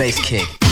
bass kick.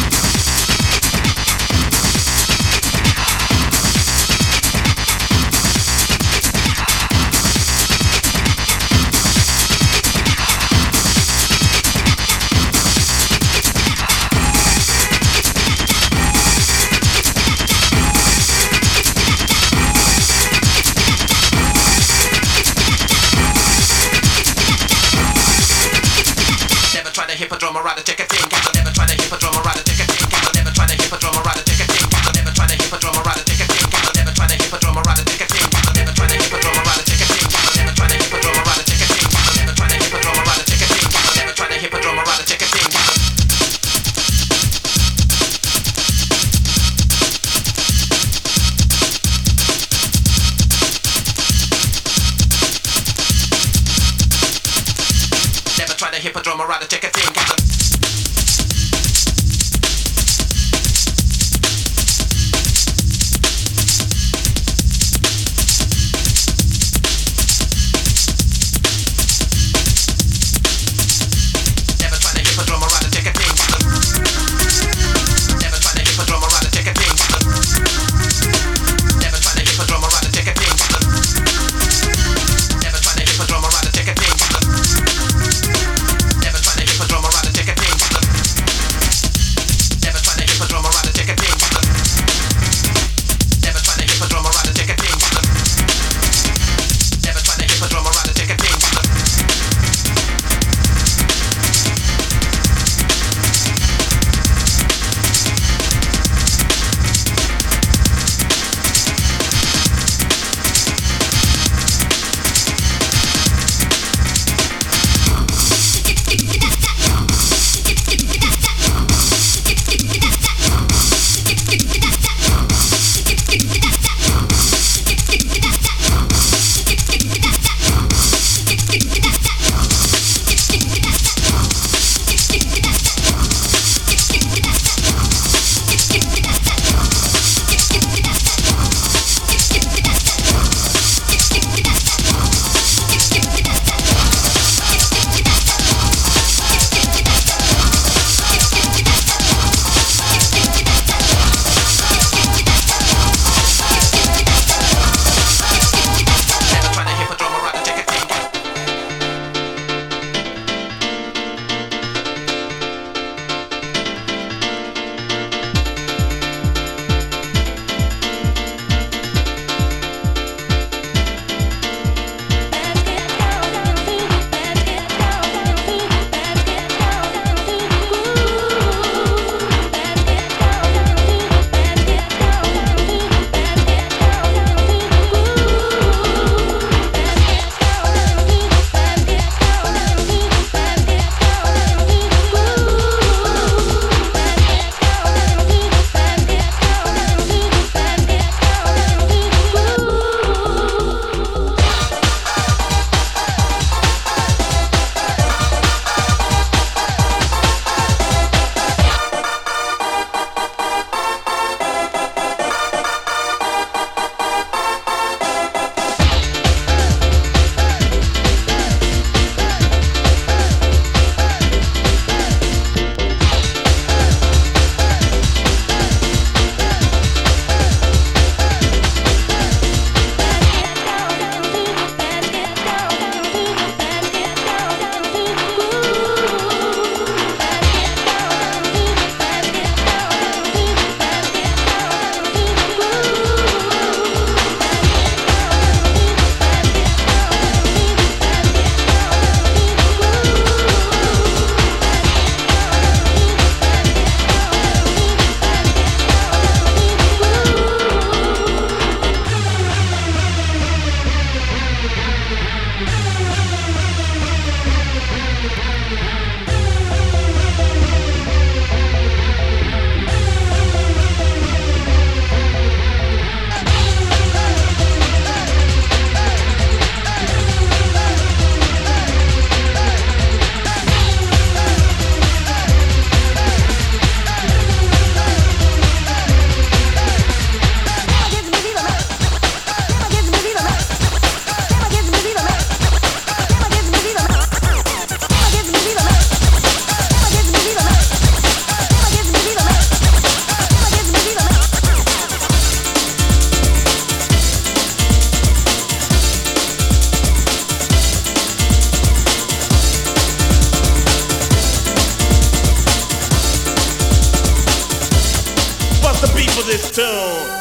still.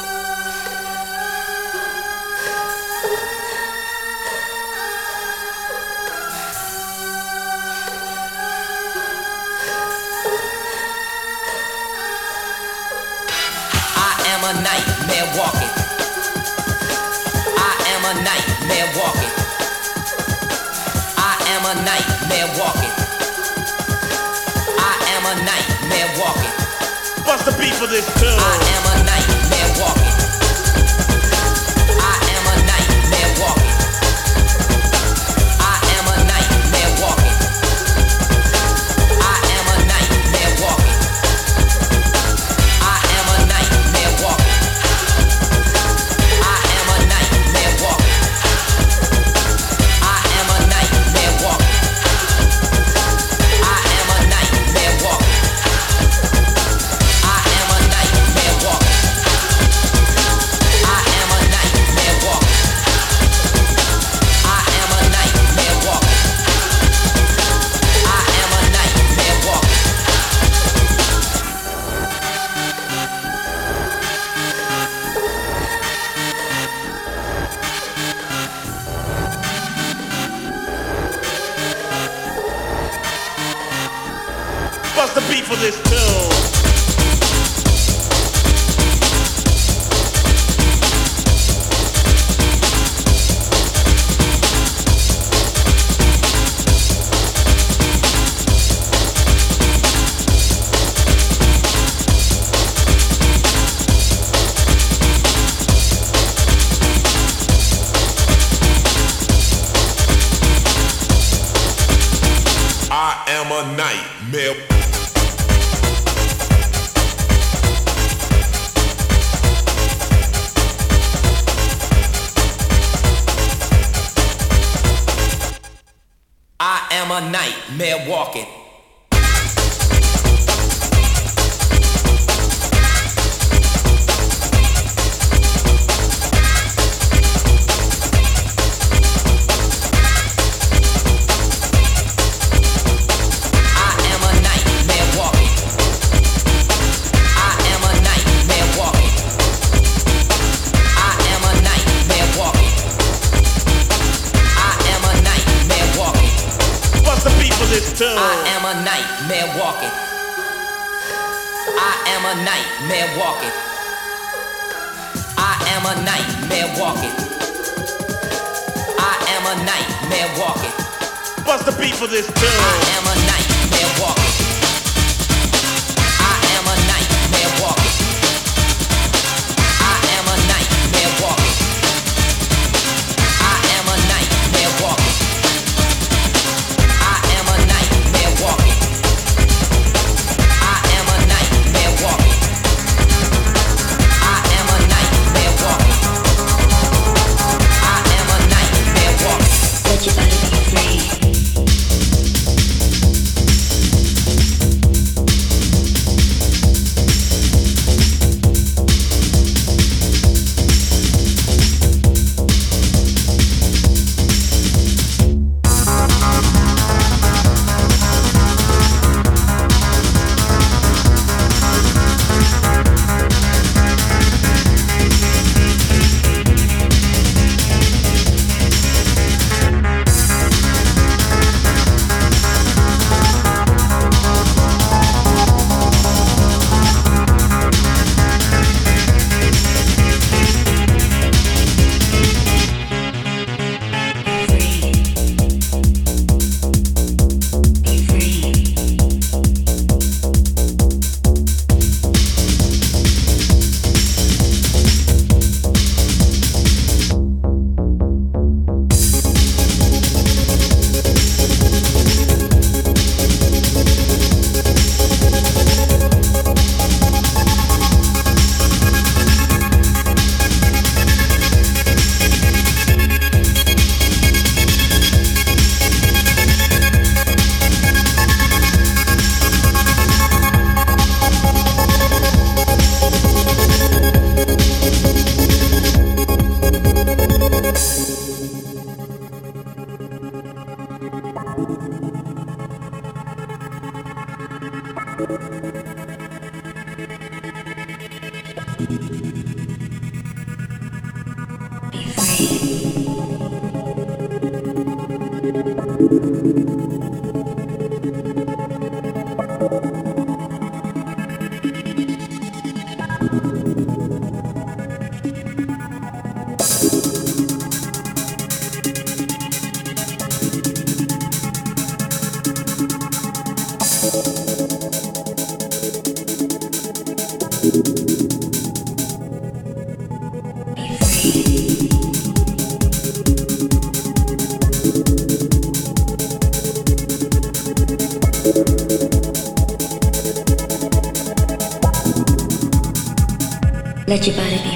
a nightmare walking. I am a nightmare walking. I am a nightmare walking. I am a nightmare walking. What's the beat for this tune? I am a La ci pare